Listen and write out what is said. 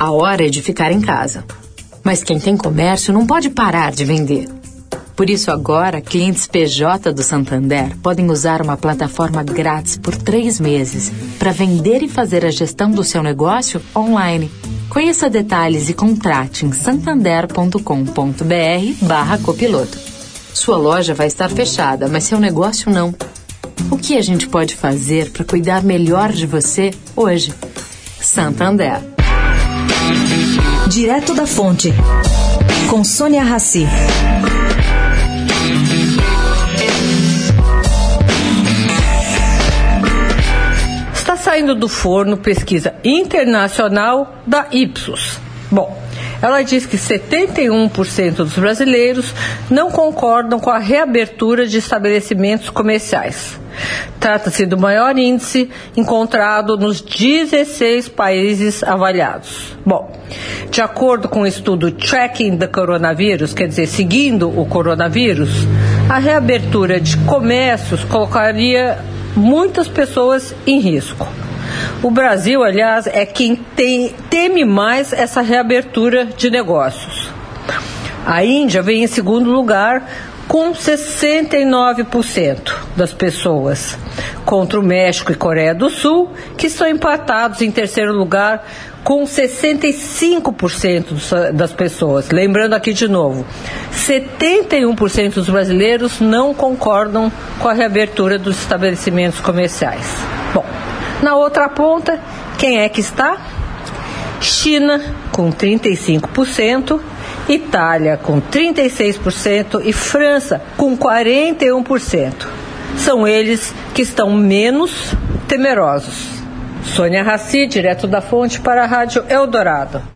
A hora é de ficar em casa. Mas quem tem comércio não pode parar de vender. Por isso, agora, clientes PJ do Santander podem usar uma plataforma grátis por três meses para vender e fazer a gestão do seu negócio online. Conheça detalhes e contrate em santander.com.br barra copiloto. Sua loja vai estar fechada, mas seu negócio não. O que a gente pode fazer para cuidar melhor de você hoje? Santander. Direto da Fonte, com Sônia Rassi. Está saindo do forno pesquisa internacional da Ipsos. Bom, ela diz que 71% dos brasileiros não concordam com a reabertura de estabelecimentos comerciais. Trata-se do maior índice encontrado nos 16 países avaliados. Bom, de acordo com o estudo Tracking the Coronavirus, quer dizer, seguindo o coronavírus, a reabertura de comércios colocaria muitas pessoas em risco. O Brasil, aliás, é quem tem, teme mais essa reabertura de negócios. A Índia vem em segundo lugar com 69% das pessoas, contra o México e Coreia do Sul, que estão empatados em terceiro lugar com 65% das pessoas. Lembrando aqui de novo, 71% dos brasileiros não concordam com a reabertura dos estabelecimentos comerciais. Bom, na outra ponta, quem é que está? China com 35%, Itália com 36% e França com 41%. São eles que estão menos temerosos. Sônia Raci, direto da fonte para a Rádio Eldorado.